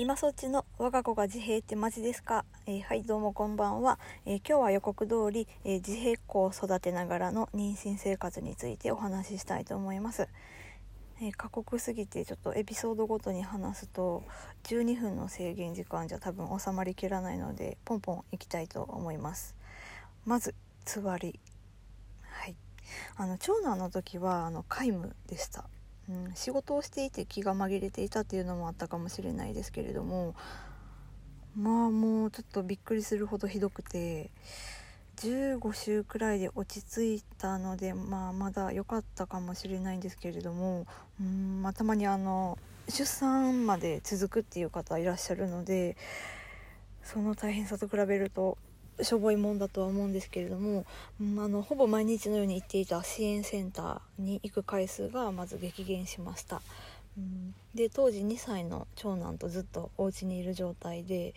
今そっちの我が子が自閉ってマジですか、えー、はいどうもこんばんは、えー、今日は予告通り、えー、自閉子を育てながらの妊娠生活についてお話ししたいと思います、え過酷すぎてちょっとエピソードごとに話すと12分の制限時間じゃ多分収まりきらないのでポンポンいきたいと思います。まずつわり。はい。あの長男の時はあの皆無でした。うん、仕事をしていて気が紛れていたっていうのもあったかもしれないですけれどもまあもうちょっとびっくりするほどひどくて15週くらいで落ち着いたので、まあ、まだ良かったかもしれないんですけれどもうん、まあ、たまにあの出産まで続くっていう方いらっしゃるのでその大変さと比べるとしょぼいもんだとは思うんですけれども、うん、あのほぼ毎日のように行っていた支援センターに行く回数がまず激減しました、うん、で当時2歳の長男とずっとお家にいる状態で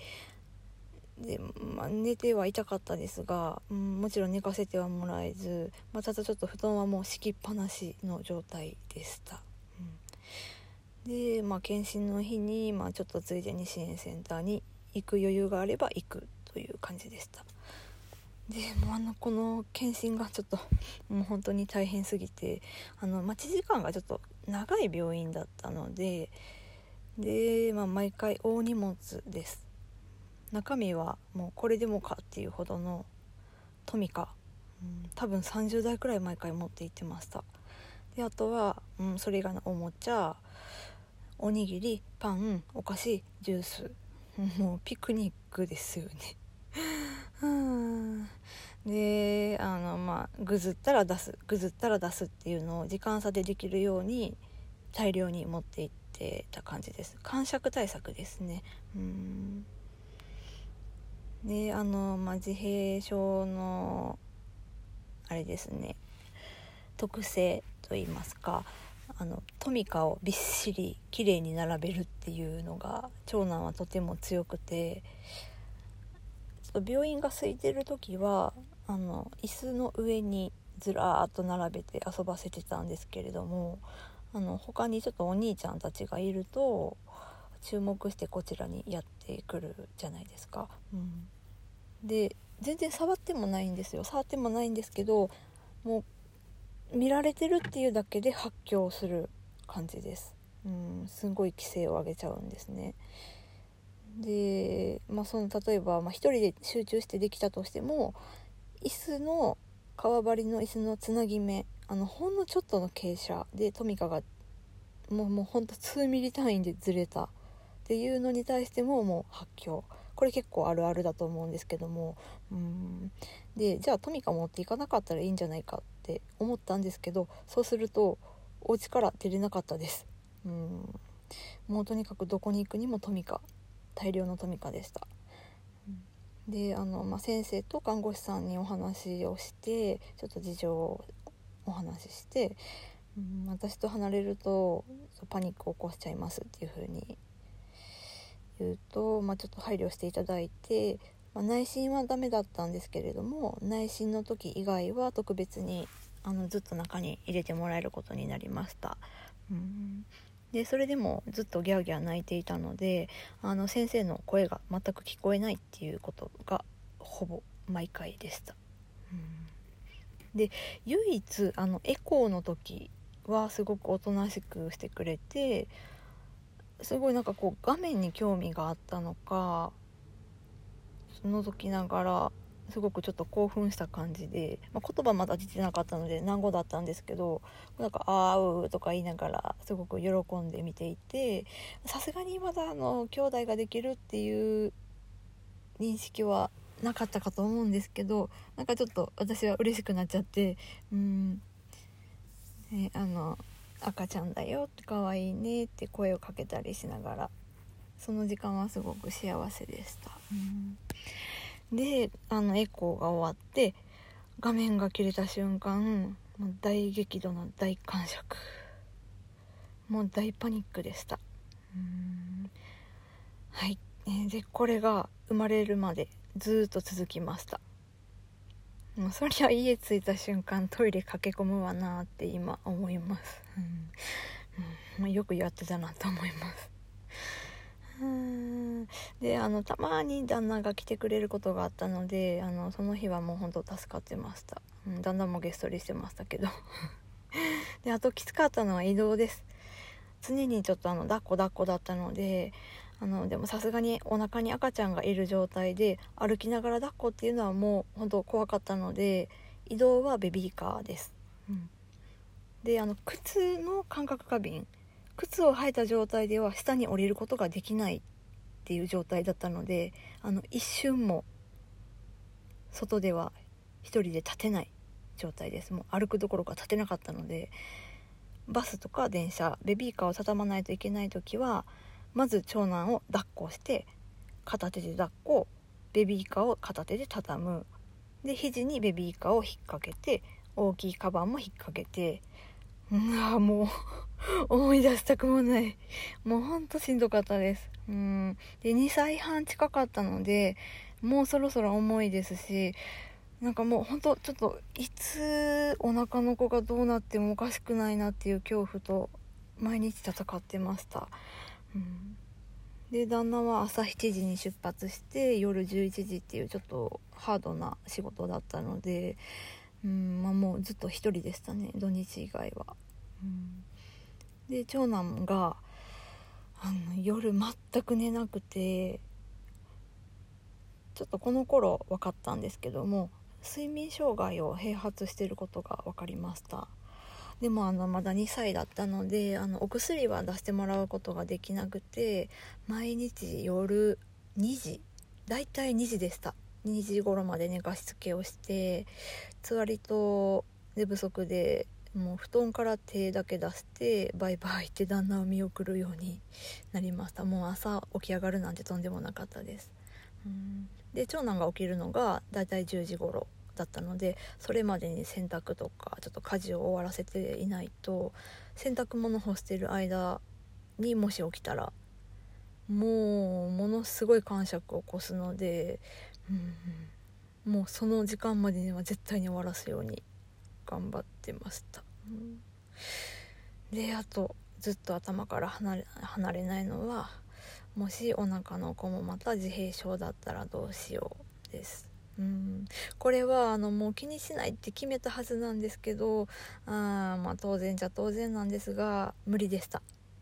で、まあ、寝てはいたかったですが、うん、もちろん寝かせてはもらえず、まあ、ただちょっと布団はもう敷きっぱなしの状態でした。うん、で、まあ、検診の日に、まあ、ちょっとついでに支援センターに行く余裕があれば行くという感じでした。でもあのこの検診がちょっともう本当に大変すぎてあの待ち時間がちょっと長い病院だったのでで、まあ、毎回大荷物です。中身はもうこれでもかっていうほどのトミカ、うん、多分30代くらい毎回持って行ってました。であとは、うん、それ以外のおもちゃおにぎりパンお菓子ジュースもうピクニックですよね。であのまあぐずったら出すぐずったら出すっていうのを時間差でできるように大量に持っていってた感じです。感触対策ですね。うん。であの、まあ、自閉症のあれですね。特性といいますかあのトミカをびっしり綺麗に並べるっていうのが長男はとても強くてと病院が空いてる時はあの椅子の上にずらーっと並べて遊ばせてたんですけれどもあの他にちょっとお兄ちゃんたちがいると注目してこちらにやってくるじゃないですか。うん、で全然触ってもないんですよ触ってもないんですけどもう見られてるっていうだけで発狂する感じです。うん、すごい規制を上げちゃうんですね。で、まあ、その例えば、まあ、1人で集中してできたとしても椅子の革張りの椅子のつなぎ目あのほんのちょっとの傾斜でトミカがもうもうほんと数ミリ単位でずれたっていうのに対してももう発狂。これ結構あるあるだと思うんですけどもうん。でじゃあトミカ持っていかなかったらいいんじゃないかって思ったんですけどそうするとお家から出れなかったです。うん。もうとにかくどこに行くにもトミカ。大量のトミカでした。であの、まあ、先生と看護師さんにお話をしてちょっと事情をお話しして、うん、私と離れるとパニックを起こしちゃいますっていう風に言うと、まあ、ちょっと配慮していただいて、まあ、内心はダメだったんですけれども内心の時以外は特別にあのずっと中に入れてもらえることになりました。うんでそれでもずっとギャーギャー泣いていたのであの先生の声が全く聞こえないっていうことがほぼ毎回でした。うん、で唯一あのエコーの時はすごくおとなしくしてくれてすごいなんかこう画面に興味があったのか覗きながらすごくちょっと興奮した感じで、まあ、言葉まだ出てなかったので難語だったんですけどなんか「あーう」とか言いながらすごく喜んで見ていてさすがにまだあの兄弟ができるっていう認識はなかったかと思うんですけどなんかちょっと私は嬉しくなっちゃってうん、ね、あの赤ちゃんだよって可愛いねって声をかけたりしながらその時間はすごく幸せでした。うんであのエコーが終わって画面が切れた瞬間もう大激怒の大感触。もう大パニックでした。うん。はい、えでこれが生まれるまでずっと続きました。もうそりゃ家着いた瞬間トイレ駆け込むわなって今思います、うん。うん、よくやってたなと思います。うん。であのたまに旦那が来てくれることがあったのであのその日はもうほんと助かってました、うん、旦那もゲストリしてましたけど。であときつかったのは移動です。常にちょっとあの抱っこ抱っこだったのであのでもさすがにお腹に赤ちゃんがいる状態で歩きながら抱っこっていうのはもう本当怖かったので移動はベビーカーです、うん、であの靴の感覚過敏靴を履いた状態では下に降りることができないっていう状態だったのであの一瞬も外では一人で立てない状態です。もう歩くどころか立てなかったのでバスとか電車ベビーカーを畳まないといけない時はまず長男を抱っこして片手で抱っこベビーカーを片手で畳む。で肘にベビーカーを引っ掛けて大きいカバンも引っ掛けて。うわもう。思い出したくもない。もうほんとしんどかったです。うん。で2歳半近かったのでもうそろそろ重いですしなんかもうほんとちょっといつお腹の子がどうなってもおかしくないなっていう恐怖と毎日戦ってました、うん、で旦那は朝7時に出発して夜11時っていうちょっとハードな仕事だったので、うん。まあ、もうずっと1人でしたね土日以外は。うん、で長男があの夜全く寝なくてちょっとこの頃分かったんですけども睡眠障害を併発していることが分かりました。でもあのまだ2歳だったのであのお薬は出してもらうことができなくて毎日夜2時だいたい2時でした。2時頃まで寝かしつけをしてつわりと寝不足でもう布団から手だけ出してバイバイって旦那を見送るようになりました。もう朝起き上がるなんてとんでもなかったです。うん。で長男が起きるのがだいたい10時頃だったのでそれまでに洗濯とかちょっと家事を終わらせていないと洗濯物干してる間にもし起きたらもうものすごい感触を起こすので、うん、もうその時間までには絶対に終わらすように頑張ってました、であとずっと頭から離れ離れないのはもしお腹の子もまた自閉症だったらどうしようです。うん。これはあのもう気にしないって決めたはずなんですけどあまあ当然じゃ当然なんですが無理でした。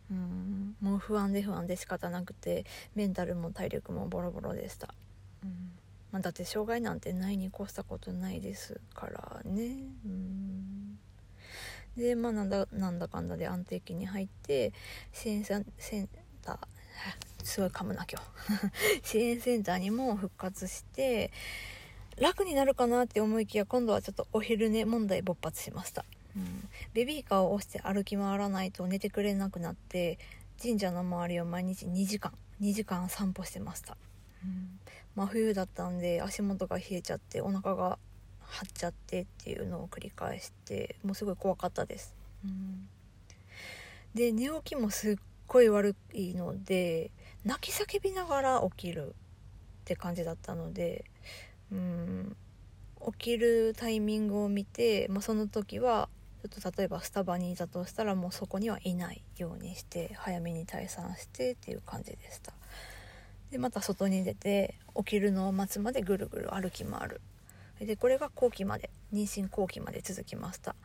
うん。もう不安で不安で仕方なくてメンタルも体力もボロボロでした、うん。まあ、だって障害なんてないに越したことないですからね。うん。でまあなんだなんだかんだで安定期に入って支援センター すごい噛むな今日。支援センターにも復活して楽になるかなって思いきや今度はちょっとお昼寝問題勃発しました、うん、ベビーカーを押して歩き回らないと寝てくれなくなって神社の周りを毎日2時間2時間散歩してました、うん、真冬だったんで足元が冷えちゃってお腹が張っちゃってっていうのを繰り返してもうすごい怖かったです、うん、で寝起きもすっごい悪いので泣き叫びながら起きるって感じだったのでうん起きるタイミングを見て、まあ、その時はちょっと例えばスタバにいたとしたらもうそこにはいないようにして早めに退散してっていう感じでした。でまた外に出て起きるのを待つまでぐるぐる歩き回るでこれが後期まで。妊娠後期まで続きました。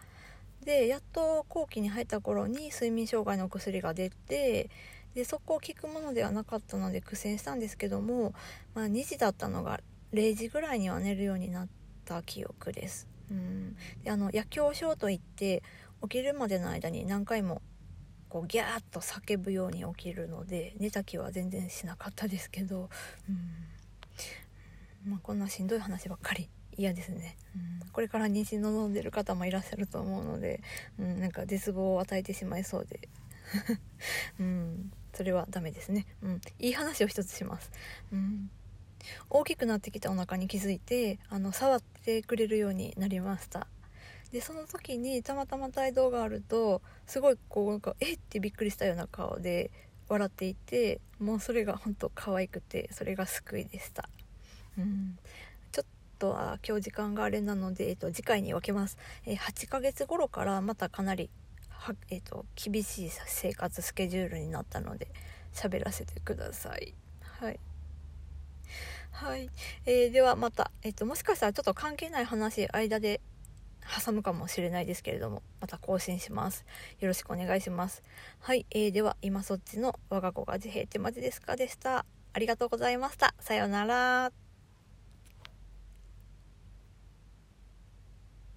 でやっと後期に入った頃に睡眠障害の薬が出てでそこを聞くものではなかったので苦戦したんですけども、まあ、2時だったのが0時ぐらいには寝るようになった記憶です。うん、であの夜狂症といって起きるまでの間に何回もこうギャーッと叫ぶように起きるので寝た気は全然しなかったですけど、うん。まあ、こんなしんどい話ばっかり。嫌ですね、うん、これから妊娠望んでる方もいらっしゃると思うので、うん、なんか絶望を与えてしまいそうで、うん、それはダメですね。うん。いい話を一つします。うん。大きくなってきたお腹に気づいて、あの、触ってくれるようになりました。で、その時にたまたま帯同があると、すごいこう、なんか、えってびっくりしたような顔で笑っていて、もうそれが本当可愛くて、それが救いでした。うん。とは今日時間があれなので、えっと、次回に分けます。えー、8ヶ月頃からまたかなりは、えーと、厳しい生活スケジュールになったので喋らせてください。はい。はい、えー、ではまた、えーと、もしかしたらちょっと関係ない話間で挟むかもしれないですけれどもまた更新します。よろしくお願いします。はい、えー、では今そっちの我が子が自閉ってマジですか？でした。ありがとうございました。さようなら。